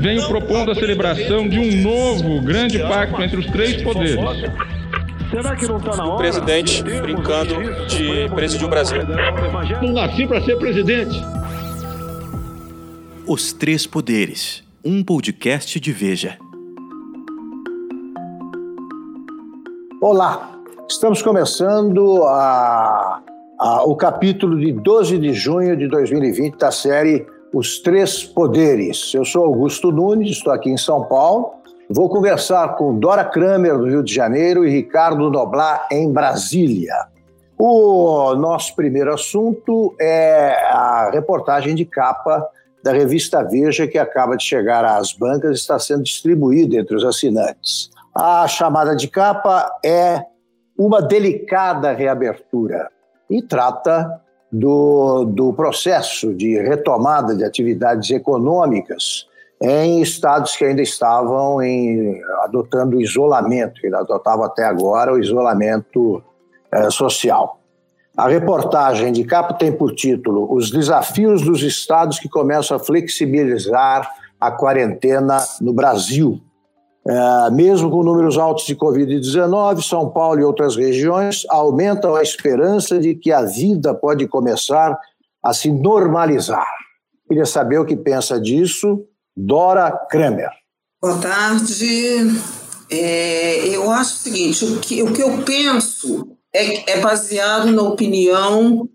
venho propondo a celebração de um novo grande pacto entre os três poderes. Será que não está na hora? O presidente brincando de presidir o Brasil. Não nasci para ser presidente. Os Três Poderes, um podcast de Veja. Olá, estamos começando a, a, o capítulo de 12 de junho de 2020 da série Os Três Poderes. Eu sou Augusto Nunes, estou aqui em São Paulo. Vou conversar com Dora Kramer, do Rio de Janeiro, e Ricardo Noblar, em Brasília. O nosso primeiro assunto é a reportagem de capa da revista Veja, que acaba de chegar às bancas e está sendo distribuída entre os assinantes. A chamada de capa é uma delicada reabertura e trata do, do processo de retomada de atividades econômicas em estados que ainda estavam em, adotando isolamento, que adotavam até agora o isolamento eh, social. A reportagem de capa tem por título Os desafios dos estados que começam a flexibilizar a quarentena no Brasil. É, mesmo com números altos de Covid-19, São Paulo e outras regiões aumentam a esperança de que a vida pode começar a se normalizar. Queria saber o que pensa disso Dora Kramer. Boa tarde. É, eu acho o seguinte: o que, o que eu penso é, é baseado na opinião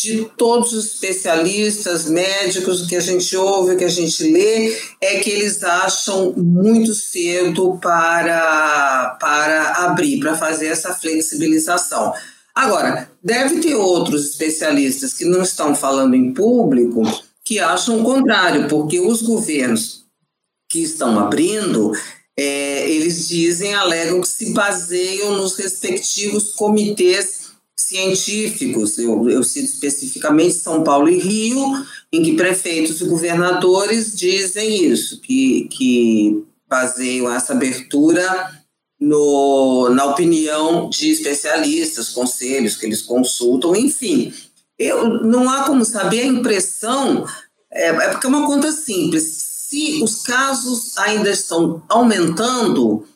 de todos os especialistas, médicos, que a gente ouve, que a gente lê, é que eles acham muito cedo para, para abrir, para fazer essa flexibilização. Agora, deve ter outros especialistas que não estão falando em público que acham o contrário, porque os governos que estão abrindo, é, eles dizem, alegam que se baseiam nos respectivos comitês científicos, eu, eu cito especificamente São Paulo e Rio, em que prefeitos e governadores dizem isso, que, que baseiam essa abertura no, na opinião de especialistas, conselhos que eles consultam, enfim. Eu, não há como saber a impressão, é, é porque é uma conta simples. Se os casos ainda estão aumentando,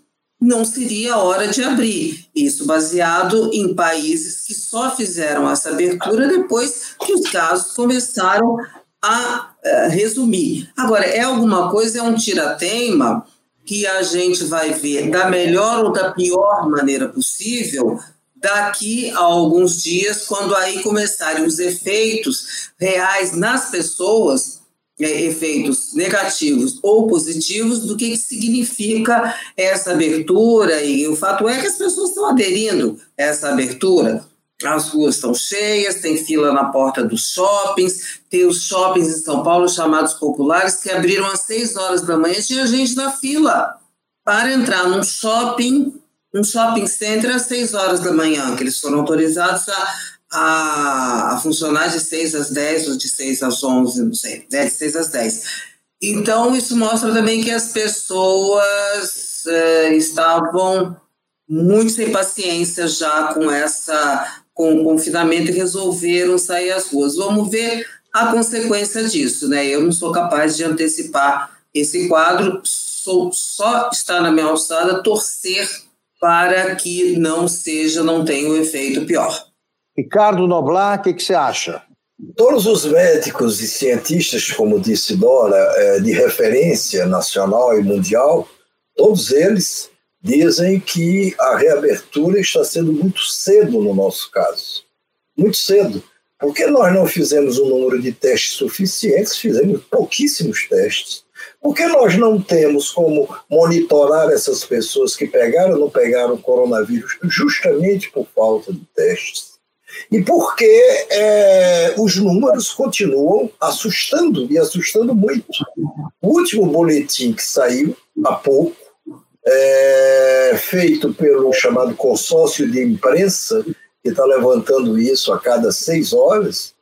não seria hora de abrir. Isso baseado em países que só fizeram essa abertura depois que os casos começaram a uh, resumir. Agora, é alguma coisa, é um tirateima que a gente vai ver da melhor ou da pior maneira possível daqui a alguns dias, quando aí começarem os efeitos reais nas pessoas efeitos negativos ou positivos do que, que significa essa abertura e o fato é que as pessoas estão aderindo a essa abertura. As ruas estão cheias, tem fila na porta dos shoppings, tem os shoppings em São Paulo chamados populares que abriram às seis horas da manhã, tinha gente na fila para entrar num shopping, um shopping center às seis horas da manhã, que eles foram autorizados a a, a funcionar de 6 às 10 ou de 6 às 11, não sei, né, de 6 às 10. Então, isso mostra também que as pessoas é, estavam muito sem paciência já com essa com o confinamento e resolveram sair às ruas. Vamos ver a consequência disso, né? Eu não sou capaz de antecipar esse quadro, sou, só está na minha alçada torcer para que não seja, não tenha o um efeito pior. Ricardo Noblar, o que, que, você acha? Todos os médicos e cientistas, como disse Dora, é, de referência nacional e mundial, todos eles dizem que a reabertura está sendo muito cedo no nosso caso. Muito cedo. Porque nós não fizemos um número de testes suficientes, fizemos pouquíssimos testes. Porque nós não temos como monitorar essas pessoas que pegaram ou não pegaram o coronavírus justamente por falta de testes e porque é, os números continuam assustando, e assustando muito. O último boletim que saiu há pouco, é, feito pelo chamado consórcio de imprensa, que está levantando isso a cada seis horas,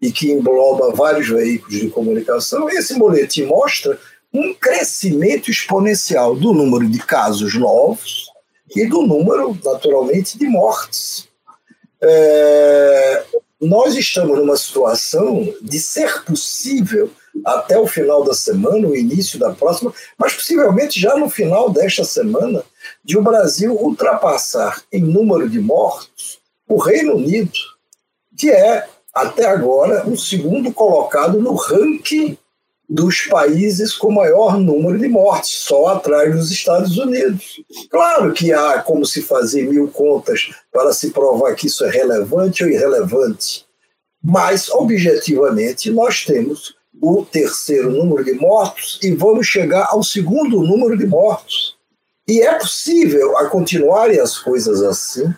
e que engloba vários veículos de comunicação, esse boletim mostra um crescimento exponencial do número de casos novos e do número, naturalmente, de mortes. É, nós estamos numa situação de ser possível até o final da semana, o início da próxima, mas possivelmente já no final desta semana, de o Brasil ultrapassar em número de mortos o Reino Unido, que é, até agora, o segundo colocado no ranking dos países com maior número de mortes, só atrás dos Estados Unidos. Claro que há como se fazer mil contas para se provar que isso é relevante ou irrelevante, mas, objetivamente, nós temos o terceiro número de mortos e vamos chegar ao segundo número de mortos. E é possível a continuarem as coisas assim,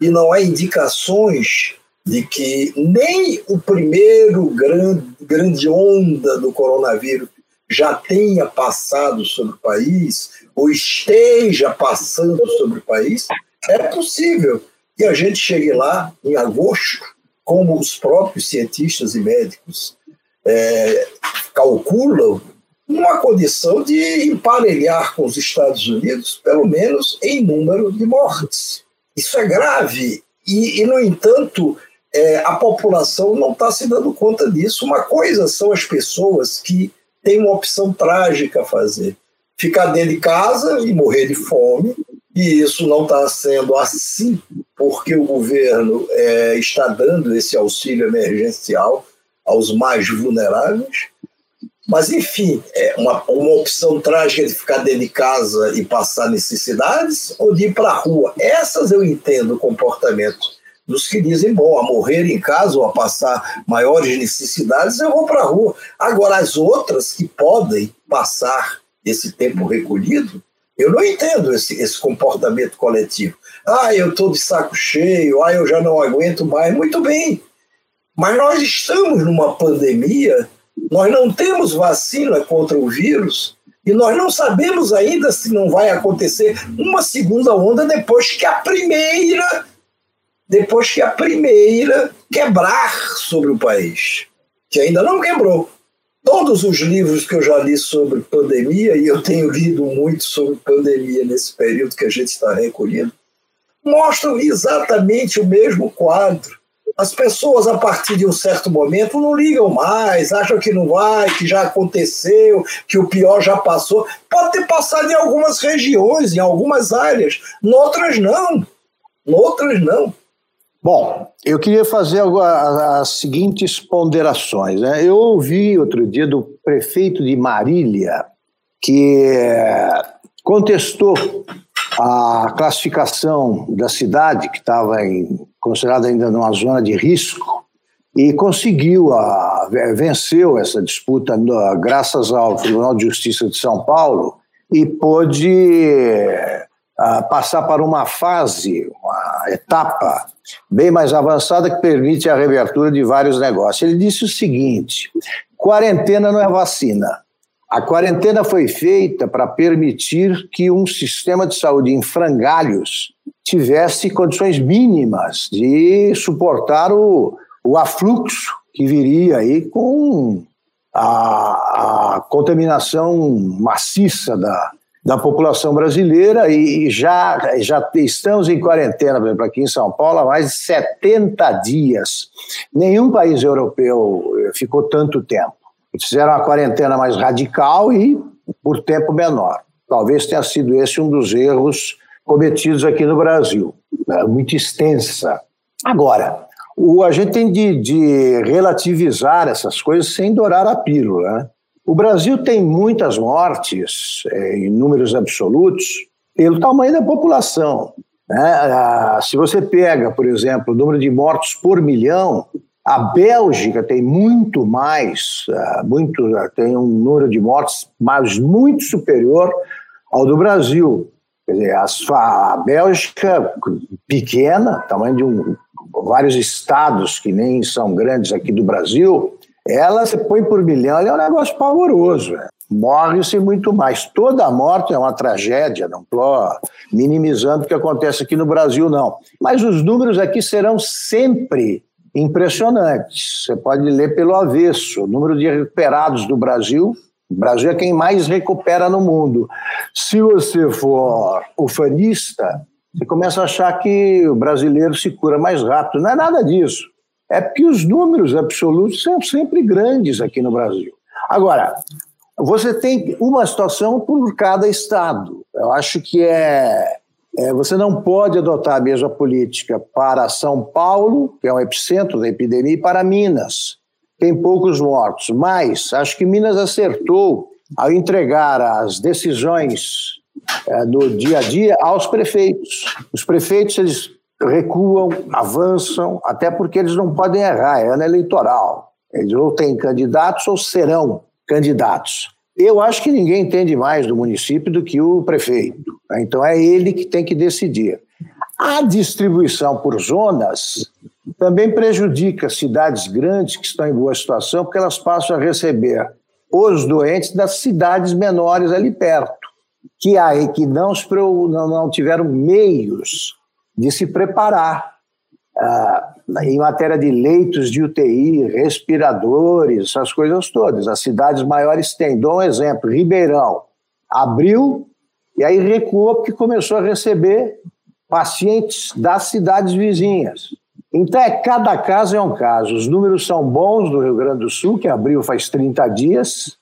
e não há indicações de que nem o primeiro grande, grande onda do coronavírus já tenha passado sobre o país, ou esteja passando sobre o país, é possível que a gente chegue lá em agosto, como os próprios cientistas e médicos é, calculam, numa condição de emparelhar com os Estados Unidos, pelo menos em número de mortes. Isso é grave. E, e no entanto, é, a população não está se dando conta disso. Uma coisa são as pessoas que têm uma opção trágica a fazer: ficar dentro de casa e morrer de fome. E isso não está sendo assim, porque o governo é, está dando esse auxílio emergencial aos mais vulneráveis. Mas, enfim, é uma, uma opção trágica de ficar dentro de casa e passar necessidades ou de ir para a rua. Essas eu entendo o comportamento dos que dizem, bom, a morrer em casa ou a passar maiores necessidades, eu vou para a rua. Agora, as outras que podem passar esse tempo recolhido, eu não entendo esse, esse comportamento coletivo. Ah, eu estou de saco cheio, ah, eu já não aguento mais. Muito bem, mas nós estamos numa pandemia, nós não temos vacina contra o vírus e nós não sabemos ainda se não vai acontecer uma segunda onda depois que a primeira depois que a primeira quebrar sobre o país, que ainda não quebrou. Todos os livros que eu já li sobre pandemia, e eu tenho lido muito sobre pandemia nesse período que a gente está recolhendo, mostram exatamente o mesmo quadro. As pessoas, a partir de um certo momento, não ligam mais, acham que não vai, que já aconteceu, que o pior já passou. Pode ter passado em algumas regiões, em algumas áreas, noutras não. Noutras não. Bom, eu queria fazer as seguintes ponderações. Né? Eu ouvi outro dia do prefeito de Marília que eh, contestou a classificação da cidade, que estava considerada ainda numa zona de risco, e conseguiu, a, venceu essa disputa graças ao Tribunal de Justiça de São Paulo e pôde passar para uma fase, uma etapa bem mais avançada que permite a reabertura de vários negócios. Ele disse o seguinte: quarentena não é vacina. A quarentena foi feita para permitir que um sistema de saúde em frangalhos tivesse condições mínimas de suportar o, o afluxo que viria aí com a, a contaminação maciça da, da população brasileira e já, já estamos em quarentena, por exemplo, aqui em São Paulo, há mais de 70 dias. Nenhum país europeu eh, ficou tanto tempo. Fizeram uma quarentena mais radical e por tempo menor. Talvez tenha sido esse um dos erros cometidos aqui no Brasil, né? muito extensa. Agora, o, a gente tem de, de relativizar essas coisas sem dourar a pílula. Né? O Brasil tem muitas mortes, é, em números absolutos, pelo tamanho da população. Né? Se você pega, por exemplo, o número de mortos por milhão, a Bélgica tem muito mais, ah, muito, tem um número de mortes mas muito superior ao do Brasil. Quer dizer, a Bélgica pequena, tamanho de um, vários estados que nem são grandes aqui do Brasil, ela se põe por milhão, é um negócio pavoroso. Morre-se muito mais. Toda morte é uma tragédia, não estou minimizando o que acontece aqui no Brasil, não. Mas os números aqui serão sempre impressionantes. Você pode ler pelo avesso. O número de recuperados do Brasil o Brasil é quem mais recupera no mundo. Se você for ufanista, você começa a achar que o brasileiro se cura mais rápido. Não é nada disso é porque os números absolutos são sempre grandes aqui no Brasil. Agora, você tem uma situação por cada estado. Eu acho que é, é, você não pode adotar a mesma política para São Paulo, que é um epicentro da epidemia, e para Minas, tem poucos mortos. Mas acho que Minas acertou ao entregar as decisões é, do dia a dia aos prefeitos. Os prefeitos eles recuam, avançam, até porque eles não podem errar, é ano eleitoral. Eles ou têm candidatos ou serão candidatos. Eu acho que ninguém entende mais do município do que o prefeito. Né? Então é ele que tem que decidir. A distribuição por zonas também prejudica cidades grandes que estão em boa situação, porque elas passam a receber os doentes das cidades menores ali perto, que aí que não, não, não tiveram meios de se preparar ah, em matéria de leitos de UTI, respiradores, essas coisas todas. As cidades maiores têm. Dou um exemplo: Ribeirão abriu e aí recuou porque começou a receber pacientes das cidades vizinhas. Então, é, cada caso é um caso. Os números são bons do Rio Grande do Sul, que abriu faz 30 dias,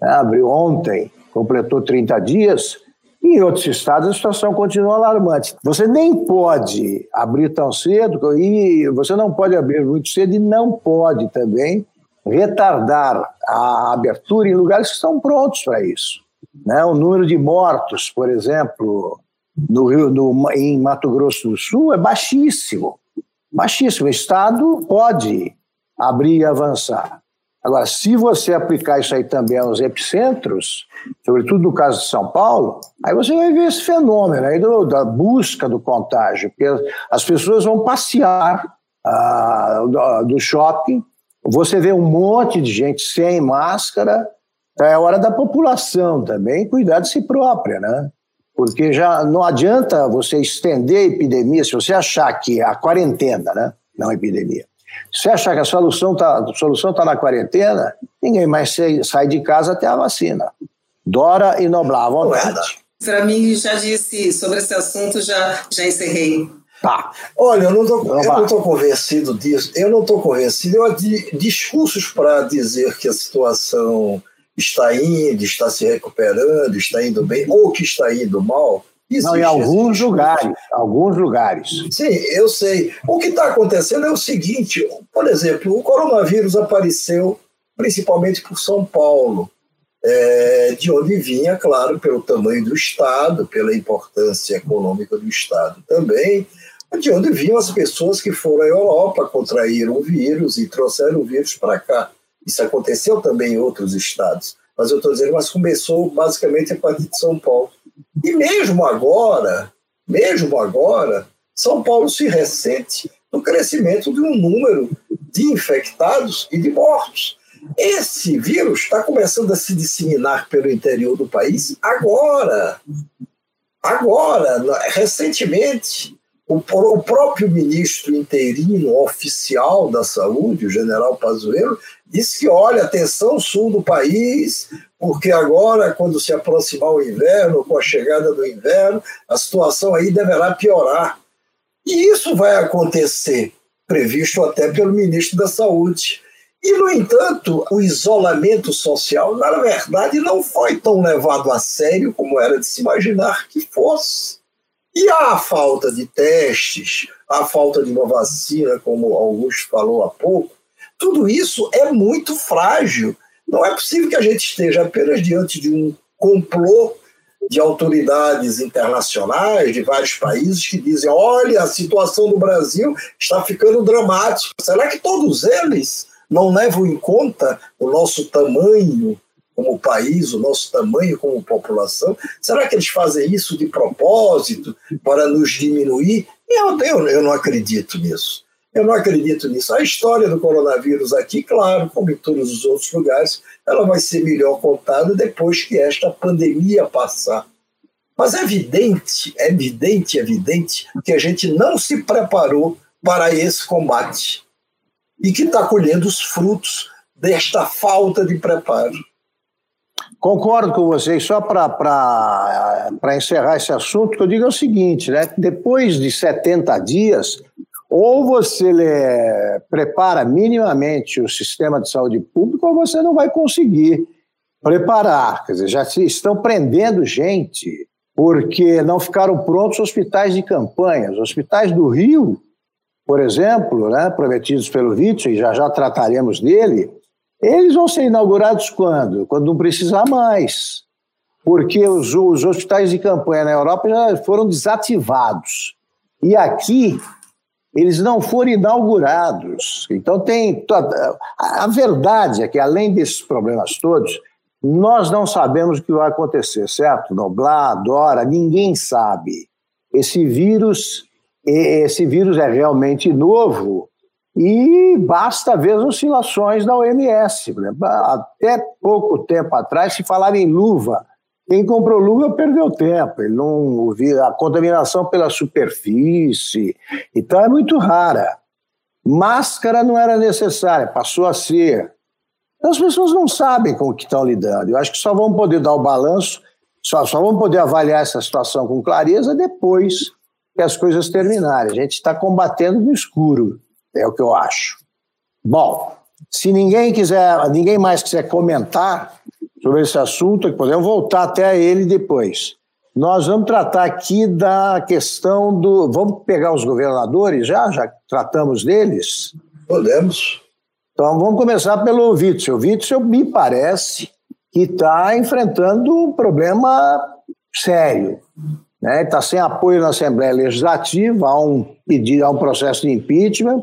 né, abriu ontem, completou 30 dias. Em outros estados, a situação continua alarmante. Você nem pode abrir tão cedo, e você não pode abrir muito cedo, e não pode também retardar a abertura em lugares que estão prontos para isso. Né? O número de mortos, por exemplo, no Rio, no, em Mato Grosso do Sul é baixíssimo. Baixíssimo. O Estado pode abrir e avançar. Agora, se você aplicar isso aí também aos epicentros, sobretudo no caso de São Paulo, aí você vai ver esse fenômeno aí do, da busca do contágio, porque as pessoas vão passear ah, do, shopping, você vê um monte de gente sem máscara, é hora da população também cuidar de si própria, né? Porque já não adianta você estender a epidemia, se você achar que a quarentena, né? Não a epidemia. Se você achar que a solução está solução tá na quarentena, ninguém mais sai de casa até a vacina. Dora e Noblar, à vontade. Para mim, já disse sobre esse assunto, já, já encerrei. Tá. Olha, eu não estou convencido disso. Eu não estou convencido. Eu de discursos para dizer que a situação está indo, está se recuperando, está indo bem, ou que está indo mal. Não, em alguns lugares, alguns lugares. Sim, eu sei. O que está acontecendo é o seguinte, por exemplo, o coronavírus apareceu principalmente por São Paulo, é, de onde vinha, claro, pelo tamanho do Estado, pela importância econômica do Estado também, de onde vinham as pessoas que foram à Europa, contraíram o vírus e trouxeram o vírus para cá. Isso aconteceu também em outros estados. Mas eu estou dizendo, mas começou basicamente a partir de São Paulo. E mesmo agora, mesmo agora, São Paulo se ressente do crescimento de um número de infectados e de mortos. Esse vírus está começando a se disseminar pelo interior do país agora. Agora, recentemente. O, próprio ministro interino oficial da saúde, o general Pazuello, disse que, olha, atenção sul do país, porque agora, quando se aproximar o inverno, com a chegada do inverno, a situação aí deverá piorar. E isso vai acontecer, previsto até pelo ministro da Saúde. E, no entanto, o isolamento social, na verdade, não foi tão levado a sério como era de se imaginar que fosse. E a falta de testes, a falta de uma vacina, como Augusto falou há pouco, tudo isso é muito frágil. Não é possível que a gente esteja apenas diante de um complô de autoridades internacionais de vários países que dizem: olha, a situação do Brasil está ficando dramática. Será que todos eles não levam em conta o nosso tamanho, como país, o nosso tamanho como população? Será que eles fazem isso de propósito para nos diminuir? Eu, eu, eu não acredito nisso. Eu não acredito nisso. A história do coronavírus aqui, claro, como em todos os outros lugares, ela vai ser melhor contada depois que esta pandemia passar. Mas é evidente, é evidente, é evidente que a gente não se preparou para esse combate e que está colhendo os frutos desta falta de preparo. Concordo com vocês. Só para encerrar esse assunto, que eu digo é o seguinte: né? depois de 70 dias, ou você lê, prepara minimamente o sistema de saúde público, ou você não vai conseguir preparar. Quer dizer, já estão prendendo gente porque não ficaram prontos hospitais de campanha. Os hospitais do Rio, por exemplo, né, prometidos pelo Witzel, e já já trataremos dele, eles vão ser inaugurados quando? Quando não precisar mais. Porque os, os hospitais de campanha na Europa já foram desativados. E aqui eles não foram inaugurados. Então tem a verdade é que além desses problemas todos, nós não sabemos o que vai acontecer, certo? Noblar, Dora, ninguém sabe. Esse vírus, esse vírus é realmente novo e basta ver as oscilações da OMS. Até pouco tempo atrás se falava em luva quem comprou luva perdeu tempo, ele não a contaminação pela superfície, então é muito rara. Máscara não era necessária, passou a ser. Então as pessoas não sabem com o que estão lidando. Eu acho que só vão poder dar o balanço, só, só vão poder avaliar essa situação com clareza depois que as coisas terminarem. A gente está combatendo no escuro, é o que eu acho. Bom, se ninguém quiser, ninguém mais quiser comentar, sobre esse assunto, podemos voltar até ele depois. Nós vamos tratar aqui da questão do. Vamos pegar os governadores já? Já tratamos deles? Podemos. Então vamos começar pelo Witzel. O Witzel me parece que está enfrentando um problema sério. Né? Está sem apoio na Assembleia Legislativa, há um pedido, há um processo de impeachment.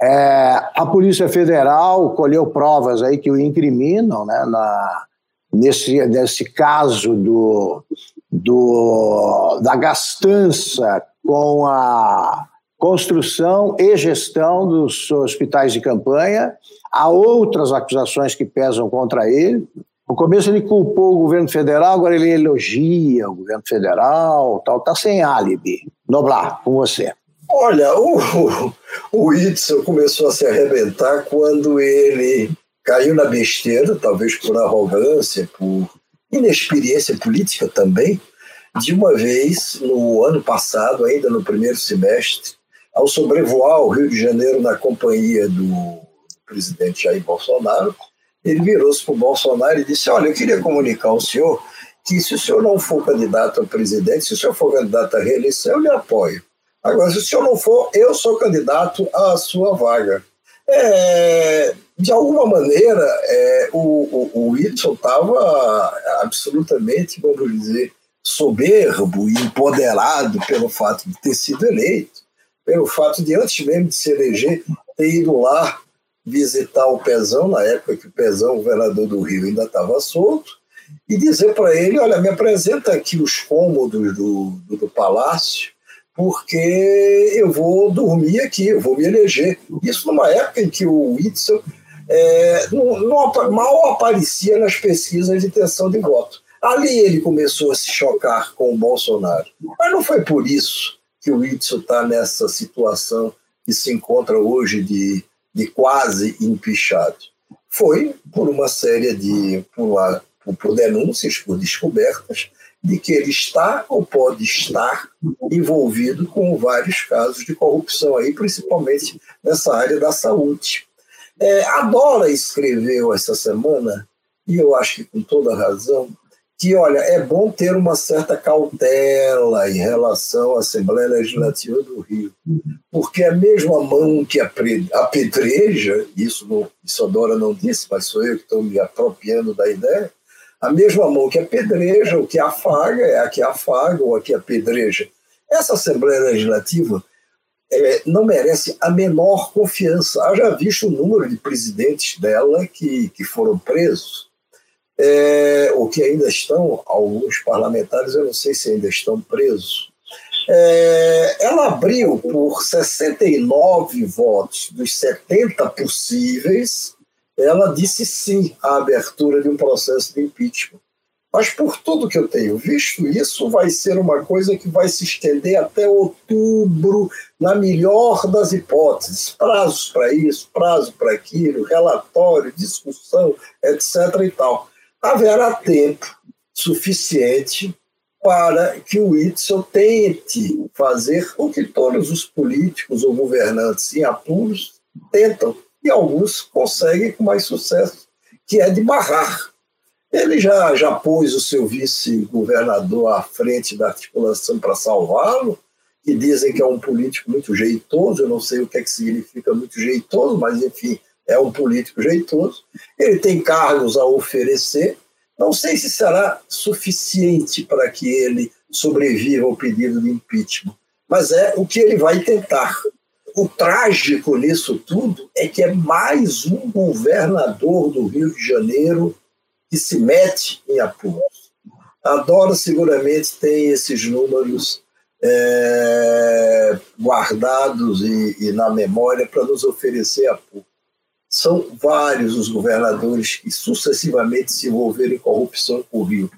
É, a Polícia Federal colheu provas aí que o incriminam né, na, nesse, nesse caso do, do, da gastança com a construção e gestão dos hospitais de campanha. Há outras acusações que pesam contra ele. No começo ele culpou o governo federal, agora ele elogia o governo federal, tal, tá sem álibi. Noblar, com você. Olha, o, o Itzel começou a se arrebentar quando ele caiu na besteira, talvez por arrogância, por inexperiência política também, de uma vez, no ano passado, ainda no primeiro semestre, ao sobrevoar o Rio de Janeiro na companhia do presidente Jair Bolsonaro, ele virou-se para o Bolsonaro e disse: Olha, eu queria comunicar ao senhor que se o senhor não for candidato a presidente, se o senhor for candidato à reeleição, eu lhe apoio. Agora, se o senhor não for, eu sou candidato à sua vaga. É, de alguma maneira, é, o, o, o Whitson estava absolutamente, vamos dizer, soberbo e empoderado pelo fato de ter sido eleito, pelo fato de, antes mesmo de se eleger, ter ido lá visitar o Pezão, na época que o Pezão, governador do Rio, ainda estava solto, e dizer para ele: Olha, me apresenta aqui os cômodos do, do, do palácio porque eu vou dormir aqui, eu vou me eleger. Isso numa época em que o Whitson é, não, não, mal aparecia nas pesquisas de intenção de voto. Ali ele começou a se chocar com o Bolsonaro. Mas não foi por isso que o Whitson está nessa situação que se encontra hoje de, de quase empichado. Foi por uma série de por, por, por denúncias, por descobertas, de que ele está ou pode estar envolvido com vários casos de corrupção aí, principalmente nessa área da saúde. É, a Dora escreveu essa semana, e eu acho que com toda razão, que, olha, é bom ter uma certa cautela em relação à Assembleia Legislativa do Rio, porque a mesma mão que apedreja, isso, não, isso a Dora não disse, mas sou eu que estou me apropriando da ideia, a mesma mão que apedreja, o que afaga, é a que afaga ou a que apedreja. Essa Assembleia Legislativa é, não merece a menor confiança. Haja visto o número de presidentes dela que, que foram presos, é, ou que ainda estão, alguns parlamentares, eu não sei se ainda estão presos. É, ela abriu por 69 votos dos 70 possíveis ela disse sim à abertura de um processo de impeachment. Mas por tudo que eu tenho visto, isso vai ser uma coisa que vai se estender até outubro, na melhor das hipóteses. Prazos para isso, prazo para aquilo, relatório, discussão, etc. e tal. Haverá tempo suficiente para que o Whitson tente fazer o que todos os políticos ou governantes em apuros tentam, e alguns conseguem com mais sucesso, que é de barrar. Ele já, já pôs o seu vice-governador à frente da articulação para salvá-lo, que dizem que é um político muito jeitoso, eu não sei o que, é que significa muito jeitoso, mas enfim, é um político jeitoso. Ele tem cargos a oferecer, não sei se será suficiente para que ele sobreviva ao pedido de impeachment, mas é o que ele vai tentar. O trágico nisso tudo é que é mais um governador do Rio de Janeiro que se mete em apuros. A Dora seguramente tem esses números é, guardados e, e, na memória para nos oferecer apoio são vários os governadores que sucessivamente se envolveram em corrupção com o Rio.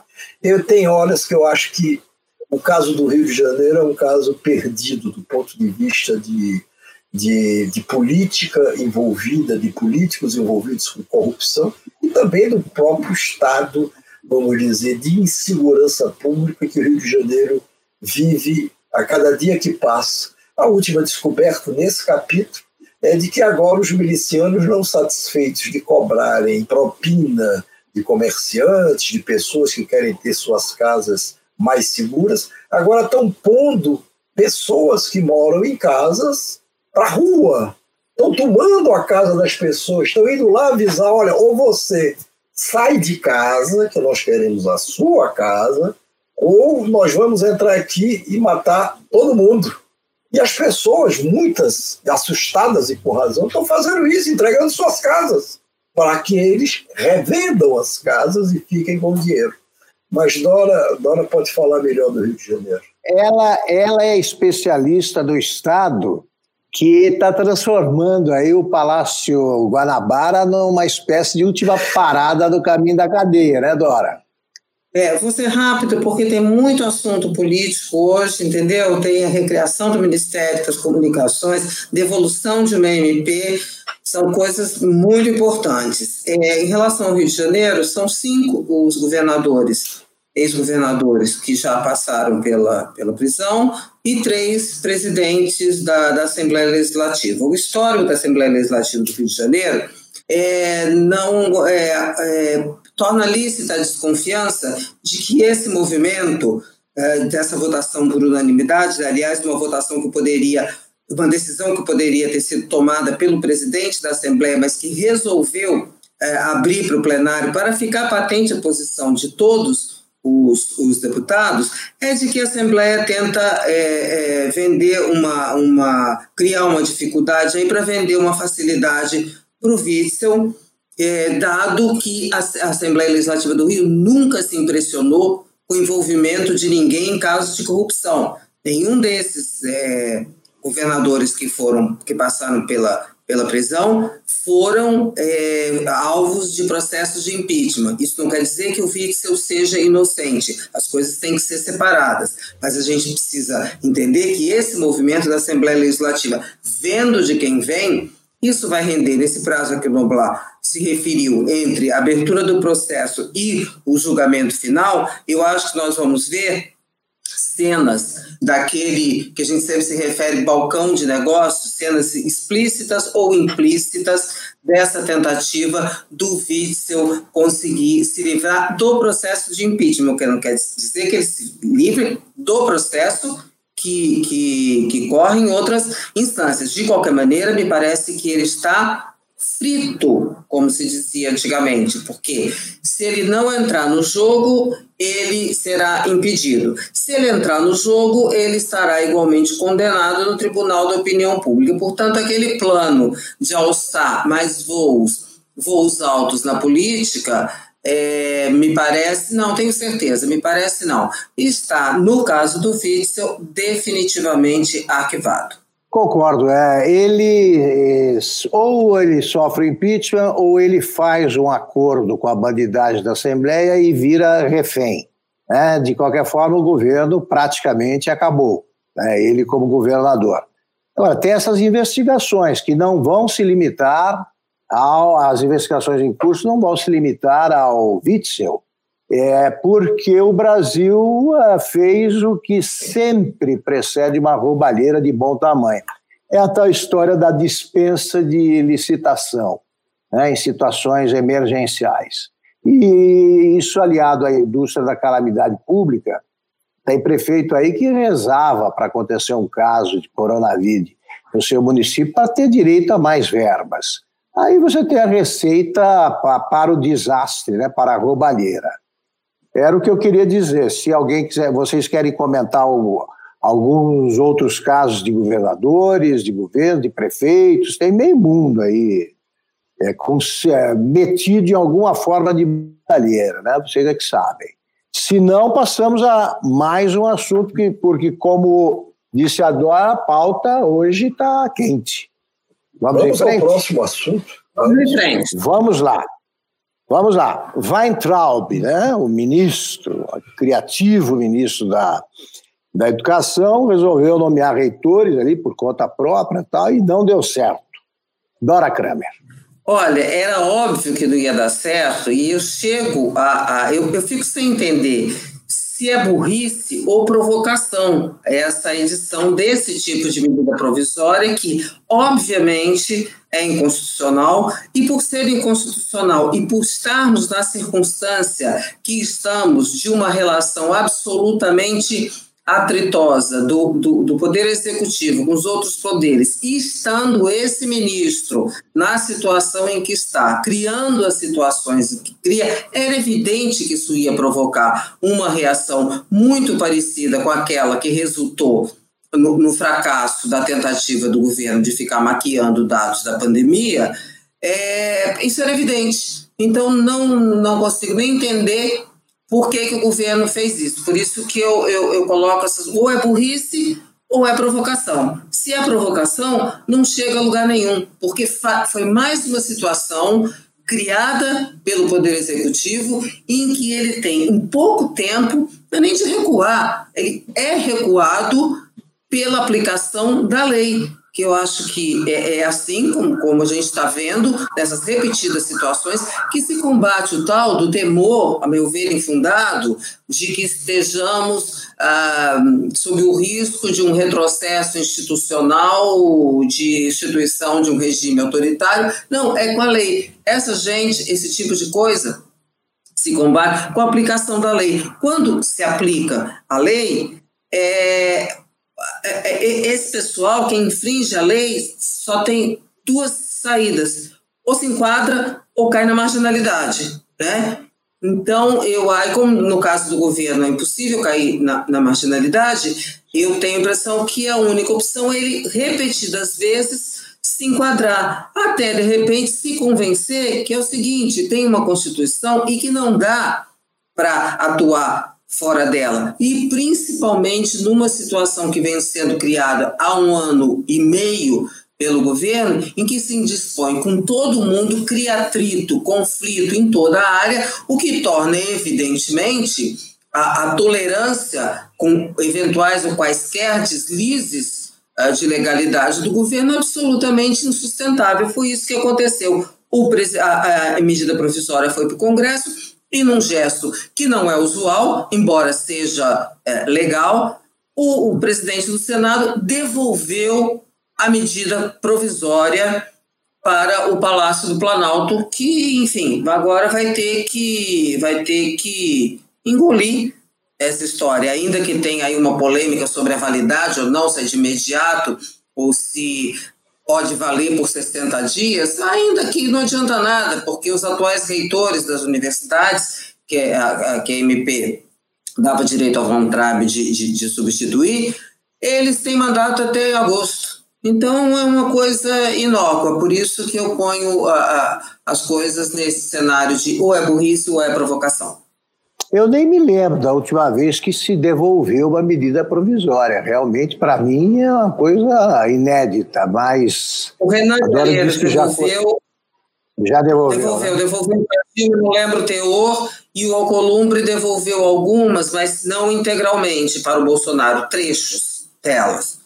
Eu tenho horas que eu acho que o caso do Rio de Janeiro é um caso perdido do ponto de vista de, de, de política envolvida, de políticos envolvidos com corrupção também do próprio Estado, vamos dizer, de insegurança pública que o Rio de Janeiro vive a cada dia que passa. A última descoberta nesse capítulo é de que agora os milicianos, não satisfeitos de cobrarem propina de comerciantes, de pessoas que querem ter suas casas mais seguras, agora estão pondo pessoas que moram em casas para a rua. Estão tomando a casa das pessoas, estão indo lá avisar: olha, ou você sai de casa, que nós queremos a sua casa, ou nós vamos entrar aqui e matar todo mundo. E as pessoas, muitas assustadas e com razão, estão fazendo isso, entregando suas casas, para que eles revendam as casas e fiquem com dinheiro. Mas Dora, Dora pode falar melhor do Rio de Janeiro. Ela, ela é especialista do Estado que está transformando aí o Palácio Guanabara numa espécie de última parada do caminho da cadeia, né, Dora? É, vou ser rápido, porque tem muito assunto político hoje, entendeu? Tem a recriação do Ministério das Comunicações, devolução de uma MP, são coisas muito importantes. É, em relação ao Rio de Janeiro, são cinco os governadores, ex-governadores, que já passaram pela, pela prisão, e três presidentes da, da Assembleia Legislativa. O histórico da Assembleia Legislativa do Rio de Janeiro é, não é, é, torna lícita a desconfiança de que esse movimento é, dessa votação por unanimidade, aliás, uma votação que poderia, uma decisão que poderia ter sido tomada pelo presidente da Assembleia, mas que resolveu é, abrir para o plenário para ficar patente a posição de todos os, os, deputados é de que a Assembleia tenta é, é, vender uma, uma, criar uma dificuldade aí para vender uma facilidade para o Witzel, é, dado que a, a Assembleia Legislativa do Rio nunca se impressionou com o envolvimento de ninguém em casos de corrupção. Nenhum desses é, governadores que foram, que passaram pela, pela prisão, foram é, alvos de processos de impeachment. Isso não quer dizer que o Witzel seja inocente. As coisas têm que ser separadas. Mas a gente precisa entender que esse movimento da Assembleia Legislativa, vendo de quem vem, isso vai render, nesse prazo a que o Noblar se referiu, entre a abertura do processo e o julgamento final, eu acho que nós vamos ver cenas daquele que a gente sempre se refere balcão de negócios, cenas explícitas ou implícitas dessa tentativa do Witzel conseguir se livrar do processo de impeachment, que não quer dizer que ele se livre do processo que, que, que corre em outras instâncias. De qualquer maneira, me parece que ele está frito, como se dizia antigamente, porque se ele não entrar no jogo, ele será impedido. Se ele entrar no jogo, ele estará igualmente condenado no Tribunal da Opinião Pública. Portanto, aquele plano de alçar mais voos, voos altos na política, é, me parece, não tenho certeza, me parece não, está, no caso do Witzel, definitivamente arquivado. Concordo, é, ele ou ele sofre impeachment ou ele faz um acordo com a bandidagem da Assembleia e vira refém. Né? De qualquer forma, o governo praticamente acabou, né? ele como governador. Agora, tem essas investigações que não vão se limitar ao, as investigações em curso não vão se limitar ao Witzel. É porque o Brasil é, fez o que sempre precede uma roubalheira de bom tamanho. É a tal história da dispensa de licitação né, em situações emergenciais. E isso aliado à indústria da calamidade pública, tem prefeito aí que rezava para acontecer um caso de coronavírus no seu município para ter direito a mais verbas. Aí você tem a receita para o desastre, né, para a roubalheira. Era o que eu queria dizer. Se alguém quiser, vocês querem comentar o, alguns outros casos de governadores, de governo, de prefeitos, tem meio mundo aí é, com, é, metido em alguma forma de roubalheira, né? Vocês é que sabem. Se não, passamos a mais um assunto, que, porque, como disse a Dora, a pauta hoje está quente. Vamos, Vamos ao próximo assunto. Vamos em frente. Vamos lá. Vamos lá. Weintraub, né, o ministro, o criativo ministro da, da Educação, resolveu nomear reitores ali por conta própria e tal, e não deu certo. Dora Kramer. Olha, era óbvio que não ia dar certo, e eu chego a. a eu, eu fico sem entender se é burrice ou provocação. Essa edição desse tipo de medida provisória, que, obviamente, é inconstitucional, e por ser inconstitucional e por estarmos na circunstância que estamos de uma relação absolutamente atritosa do, do, do, Poder Executivo com os outros poderes, e estando esse ministro na situação em que está, criando as situações que cria, era evidente que isso ia provocar uma reação muito parecida com aquela que resultou no, no fracasso da tentativa do governo de ficar maquiando dados da pandemia. É, isso era evidente. Então, não, não consigo nem entender por que, que o governo fez isso? Por isso que eu, eu, eu coloco essas. Ou é burrice ou é provocação. Se é provocação, não chega a lugar nenhum, porque foi mais uma situação criada pelo Poder Executivo em que ele tem um pouco tempo, não é nem de recuar, ele é recuado pela aplicação da lei que eu acho que é, é assim como, como a gente está vendo, nessas repetidas situações, que se combate o tal do temor, a meu ver, infundado, de que estejamos ah, sob o risco de um retrocesso institucional, de instituição de um regime autoritário. Não, é com a lei. Essa gente, esse tipo de coisa, se combate com a aplicação da lei. Quando se aplica a lei, é, esse pessoal que infringe a lei só tem duas saídas: ou se enquadra ou cai na marginalidade, né? Então, eu aí, como no caso do governo é impossível cair na, na marginalidade, eu tenho a impressão que a única opção é ele, repetidas vezes, se enquadrar, até de repente se convencer que é o seguinte: tem uma Constituição e que não dá para atuar fora dela. E principalmente numa situação que vem sendo criada há um ano e meio pelo governo, em que se indispõe com todo mundo, cria atrito, conflito em toda a área, o que torna, evidentemente, a, a tolerância com eventuais ou quaisquer deslizes uh, de legalidade do governo absolutamente insustentável. Foi isso que aconteceu. O, a, a medida provisória foi para o Congresso, e num gesto que não é usual, embora seja é, legal, o, o presidente do Senado devolveu a medida provisória para o Palácio do Planalto, que, enfim, agora vai ter que vai ter que engolir essa história, ainda que tenha aí uma polêmica sobre a validade ou não, se é de imediato ou se pode valer por 60 dias, ainda que não adianta nada, porque os atuais reitores das universidades, que é a, que a MP dava direito ao Traub de, de, de substituir, eles têm mandato até agosto. Então é uma coisa inócua, por isso que eu ponho a, a, as coisas nesse cenário de ou é burrice ou é provocação. Eu nem me lembro da última vez que se devolveu uma medida provisória. Realmente, para mim, é uma coisa inédita, mas. O Renan Calheiros devolveu. Já, já devolveu. Devolveu, né? devolveu. Eu não lembro o teor, e o Alcolumbre devolveu algumas, mas não integralmente para o Bolsonaro, trechos delas.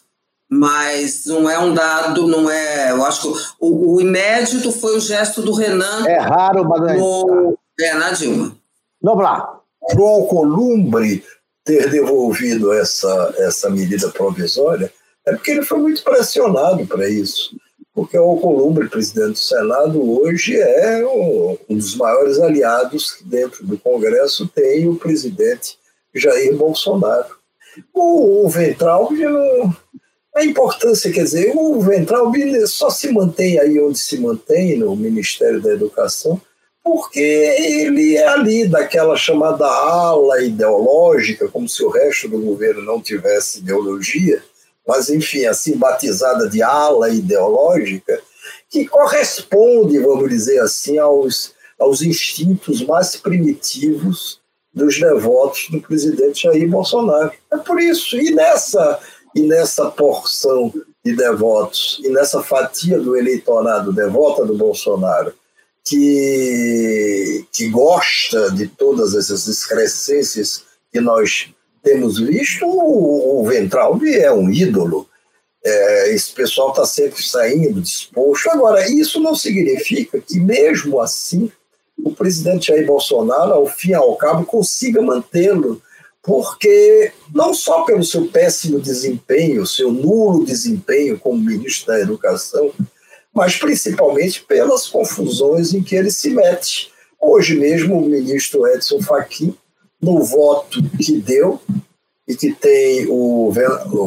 Mas não é um dado, não é. Eu acho que o, o inédito foi o gesto do Renan. É raro, mas no, é, na Dilma. Vamos lá. Para o Alcolumbre ter devolvido essa, essa medida provisória é porque ele foi muito pressionado para isso. Porque o Alcolumbre, presidente do Senado, hoje é um, um dos maiores aliados dentro do Congresso tem o presidente Jair Bolsonaro. O, o a importância, quer dizer, o Ventral só se mantém aí onde se mantém, no Ministério da Educação, porque ele é ali daquela chamada ala ideológica, como se o resto do governo não tivesse ideologia, mas enfim, assim batizada de ala ideológica, que corresponde, vamos dizer assim, aos, aos instintos mais primitivos dos devotos do presidente Jair Bolsonaro. É por isso, e nessa e nessa porção de devotos, e nessa fatia do eleitorado devota do Bolsonaro, que, que gosta de todas essas excrescências que nós temos visto, o, o Ventralbi é um ídolo. É, esse pessoal está sempre saindo disposto. Agora, isso não significa que, mesmo assim, o presidente Jair Bolsonaro, ao fim e ao cabo, consiga mantê-lo porque não só pelo seu péssimo desempenho, seu nulo desempenho como ministro da Educação, mas principalmente pelas confusões em que ele se mete. Hoje mesmo, o ministro Edson Fachin, no voto que deu, e que tem o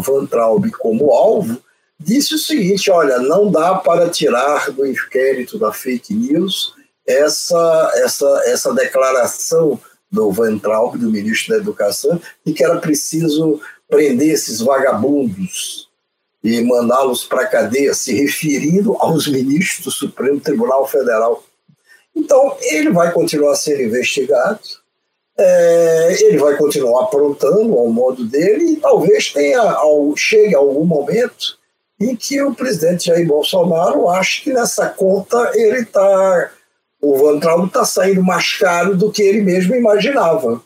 Van Traub como alvo, disse o seguinte: olha, não dá para tirar do inquérito da fake news essa, essa, essa declaração do Van Traub, do ministro da Educação, e que era preciso prender esses vagabundos e mandá-los para a cadeia, se referindo aos ministros do Supremo Tribunal Federal. Então, ele vai continuar sendo investigado, é, ele vai continuar aprontando ao modo dele, e talvez tenha, ao, chegue algum momento em que o presidente Jair Bolsonaro ache que nessa conta ele está o Van Traub está saindo mais caro do que ele mesmo imaginava.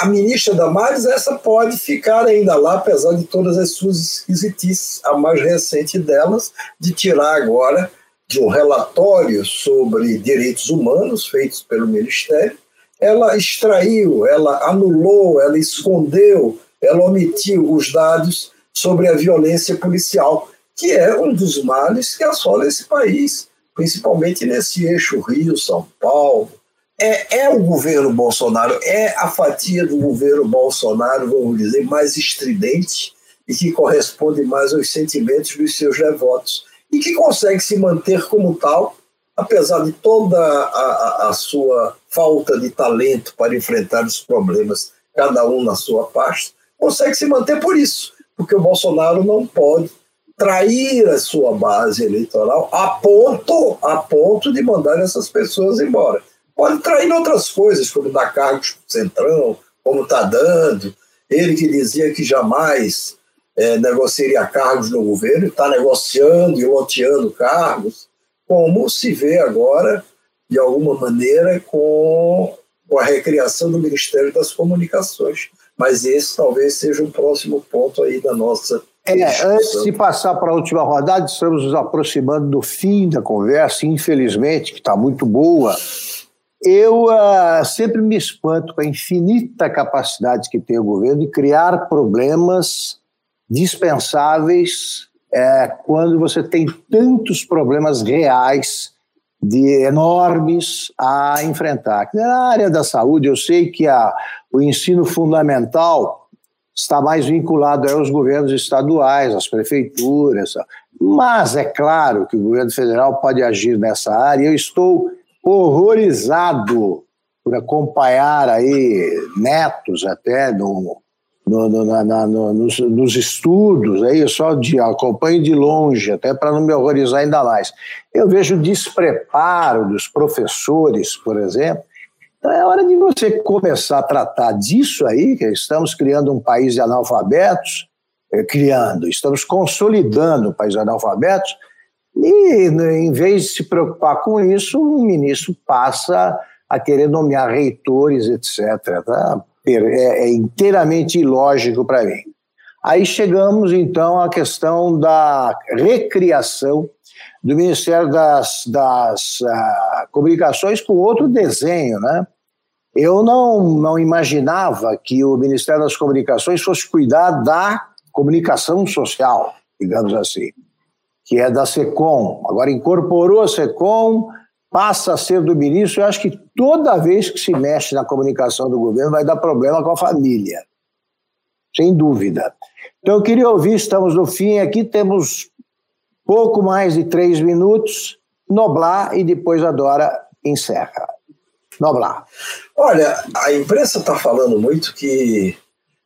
A ministra Damares, essa pode ficar ainda lá, apesar de todas as suas esquisitices. A mais recente delas, de tirar agora de um relatório sobre direitos humanos feitos pelo Ministério, ela extraiu, ela anulou, ela escondeu, ela omitiu os dados sobre a violência policial, que é um dos males que assola esse país principalmente nesse eixo Rio-São Paulo. É, é o governo Bolsonaro, é a fatia do governo Bolsonaro, vamos dizer, mais estridente e que corresponde mais aos sentimentos dos seus devotos e que consegue se manter como tal, apesar de toda a, a, sua falta de talento para enfrentar os problemas, cada um na sua parte, consegue se manter por isso, porque o Bolsonaro não pode trair a sua base eleitoral a ponto, a ponto de mandar essas pessoas embora. Pode trair outras coisas, como dar cargos para o Centrão, como está dando. Ele que dizia que jamais é, negociaria cargos no governo, está negociando e loteando cargos, como se vê agora, de alguma maneira, com, com a recriação do Ministério das Comunicações. Mas esse talvez seja um próximo ponto aí da nossa é, antes de passar para a última rodada, estamos nos aproximando do fim da conversa, infelizmente, que está muito boa. Eu uh, sempre me espanto com a infinita capacidade que tem o governo de criar problemas dispensáveis é, quando você tem tantos problemas reais de enormes a enfrentar. Na área da saúde, eu sei que a, o ensino fundamental está mais vinculado aos governos estaduais, às prefeituras. Mas é claro que o governo federal pode agir nessa área. Eu estou horrorizado por acompanhar aí netos até no, no, no, na, no nos, nos, estudos, aí só de, acompanho de longe, até para não me horrorizar ainda mais. Eu vejo o despreparo dos professores, por exemplo, então é hora de você começar a tratar disso aí, que estamos criando um país de analfabetos, é, criando, estamos consolidando um país de analfabetos, e em vez de se preocupar com isso, o ministro passa a querer nomear reitores, etc. Tá? É, é inteiramente ilógico para mim. Aí chegamos então à questão da recriação do Ministério das, das uh, Comunicações com outro desenho, né? Eu não, não imaginava que o Ministério das Comunicações fosse cuidar da comunicação social, digamos assim, que é da SECOM. Agora incorporou a SECOM, passa a ser do ministro. Eu acho que toda vez que se mexe na comunicação do governo vai dar problema com a família, sem dúvida. Então eu queria ouvir, estamos no fim aqui, temos pouco mais de três minutos. Noblar e depois a Dora encerra. Noblar. Olha, a imprensa está falando muito que,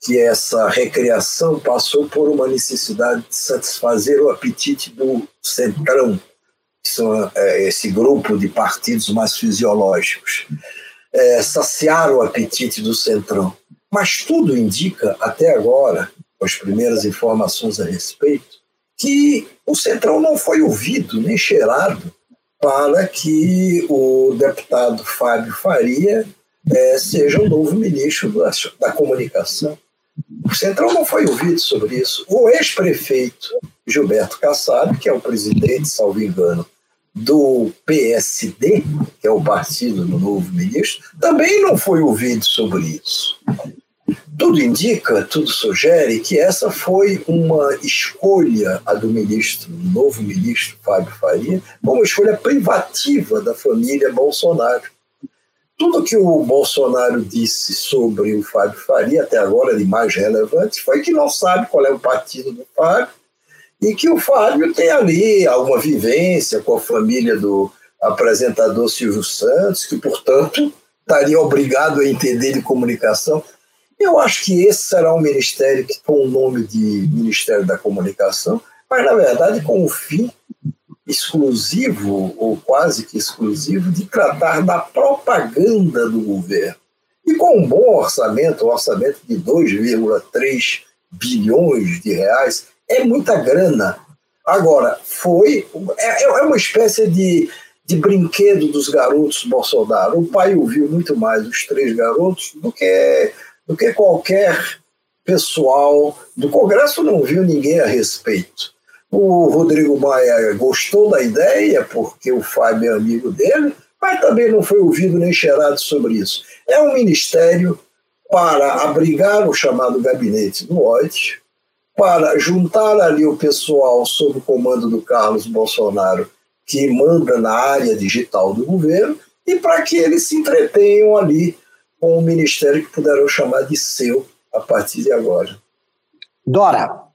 que essa recriação passou por uma necessidade de satisfazer o apetite do centrão, que são é, esse grupo de partidos mais fisiológicos. É, saciar o apetite do centrão. Mas tudo indica, até agora, com as primeiras informações a respeito, que o centrão não foi ouvido nem cheirado para que o deputado Fábio Faria é, seja o novo ministro da, da comunicação. O Centrão não foi ouvido sobre isso. O ex-prefeito Gilberto Kassab, que é o presidente, salvo engano, do PSD, que é o partido do novo ministro, também não foi ouvido sobre isso. Tudo indica, tudo sugere que essa foi uma escolha, a do ministro, do novo ministro Fábio Faria, uma escolha privativa da família Bolsonaro. Tudo que o Bolsonaro disse sobre o Fábio Faria, até agora de mais relevante, foi que não sabe qual é o partido do Fábio e que o Fábio tem ali alguma vivência com a família do apresentador Silvio Santos, que, portanto, estaria obrigado a entender de comunicação. Eu acho que esse será um ministério que, com o nome de Ministério da Comunicação, mas na verdade com o fim exclusivo, ou quase que exclusivo, de tratar da propaganda do governo. E com um bom orçamento, um orçamento de 2,3 bilhões de reais, é muita grana. Agora, foi. É, é uma espécie de, de brinquedo dos garotos Bolsonaro. O pai ouviu muito mais os três garotos do que do que qualquer pessoal do Congresso não viu ninguém a respeito. O Rodrigo Maia gostou da ideia, porque o Fábio é amigo dele, mas também não foi ouvido nem cheirado sobre isso. É um ministério para abrigar o chamado gabinete do ódio, para juntar ali o pessoal sob o comando do Carlos Bolsonaro, que manda na área digital do governo, e para que eles se entretenham ali com um ministério que puderam chamar de seu a partir de agora. Dora.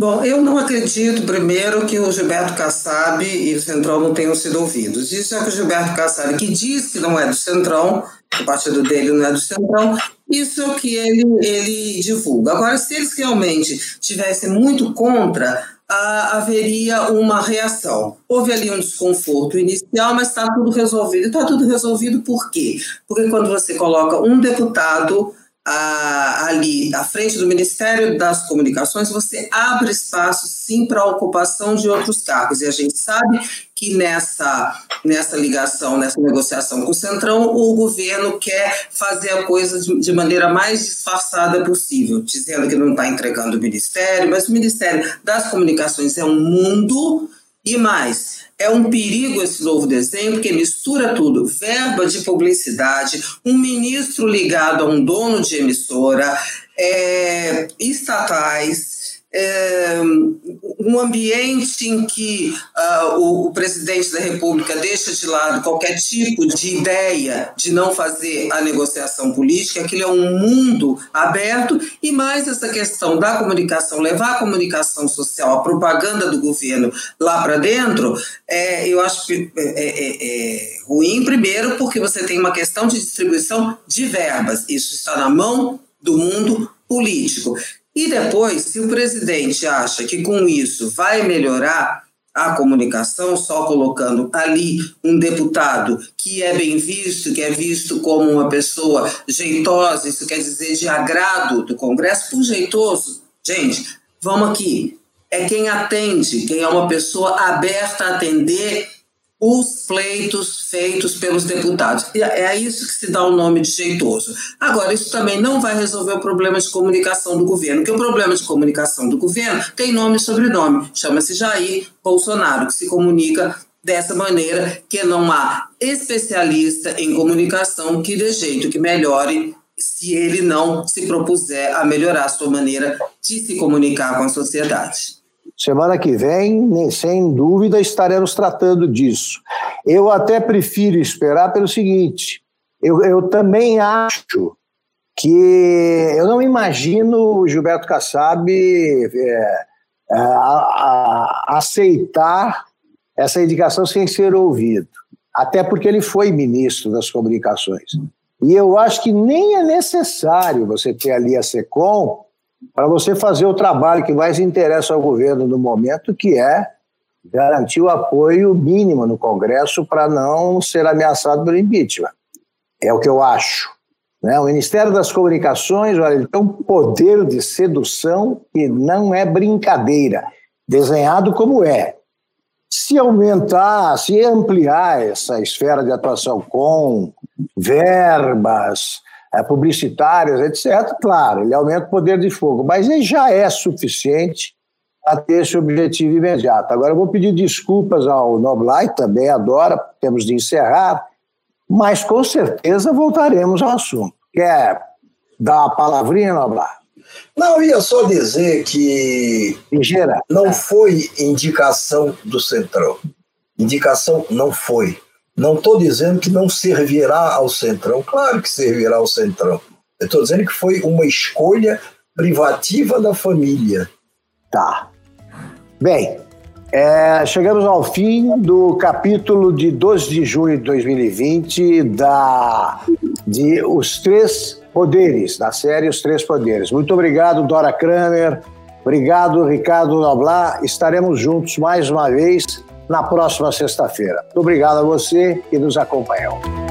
Bom, eu não acredito, primeiro, que o Gilberto Kassab e o Centrão não tenham sido ouvidos. Isso é que o Gilberto Kassab, que diz que não é do Centrão, o partido dele não é do Centrão, isso é o que ele, ele divulga. Agora, se eles realmente tivessem muito contra, ah, haveria uma reação. Houve ali um desconforto inicial, mas está tudo resolvido. Está tudo resolvido por quê? Porque quando você coloca um deputado ali à frente do Ministério das Comunicações, você abre espaço sim para a ocupação de outros cargos. E a gente sabe que nessa, nessa ligação, nessa negociação com o Centrão, o governo quer fazer a coisa de, de maneira mais disfarçada possível, dizendo que não está entregando o Ministério, mas o Ministério das Comunicações é um mundo e mais. É um perigo esse novo desenho, porque mistura tudo: verba de publicidade, um ministro ligado a um dono de emissora, é, estatais, é, um ambiente em que uh, o, o, presidente da República deixa de lado qualquer tipo de ideia de não fazer a negociação política, aquilo é um mundo aberto, e mais essa questão da comunicação, levar a comunicação social, a propaganda do governo lá para dentro, é, eu acho que é, é, é, é ruim, primeiro, porque você tem uma questão de distribuição de verbas, isso está na mão do mundo político. E depois, se o presidente acha que com isso vai melhorar a comunicação, só colocando ali um deputado que é bem visto, que é visto como uma pessoa jeitosa, isso quer dizer de agrado do Congresso, por jeitoso, gente, vamos aqui. É quem atende, quem é uma pessoa aberta a atender os pleitos feitos pelos deputados. É a isso que se dá o nome de jeitoso. Agora, isso também não vai resolver o problema de comunicação do governo, porque o problema de comunicação do governo tem nome e sobrenome, chama-se Jair Bolsonaro, que se comunica dessa maneira que não há especialista em comunicação que dê jeito, que melhore se ele não se propuser a melhorar a sua maneira de se comunicar com a sociedade. Semana que vem, sem dúvida, estaremos tratando disso. Eu até prefiro esperar pelo seguinte: eu, eu também acho que eu não imagino o Gilberto Kassab é, a, a, aceitar essa indicação sem ser ouvido, até porque ele foi ministro das comunicações. E eu acho que nem é necessário você ter ali a SECOM para você fazer o trabalho que mais interessa ao governo no momento, que é garantir o apoio mínimo no Congresso para não ser ameaçado pelo impeachment. É o que eu acho. Né? O Ministério das Comunicações, olha, ele tem um poder de sedução que não é brincadeira, desenhado como é. Se aumentar, se ampliar essa esfera de atuação com verbas publicitárias, etc., claro, ele aumenta o poder de fogo, mas ele já é suficiente a ter esse objetivo imediato. Agora, eu vou pedir desculpas ao Noblai, também adora, temos de encerrar, mas com certeza voltaremos ao assunto. Quer dar uma palavrinha, Noblar? Não, ia só dizer que Ligeira. não foi indicação do Centrão. Indicação não foi. Não estou dizendo que não servirá ao Centrão. Claro que servirá ao Centrão. Eu estou dizendo que foi uma escolha privativa da família. Tá. Bem, é, chegamos ao fim do capítulo de 12 de junho de 2020 da, de Os Três Poderes, da série Os Três Poderes. Muito obrigado, Dora Kramer. Obrigado, Ricardo Noblar. Estaremos juntos mais uma vez na próxima sexta-feira. Obrigado a você que nos acompanhou.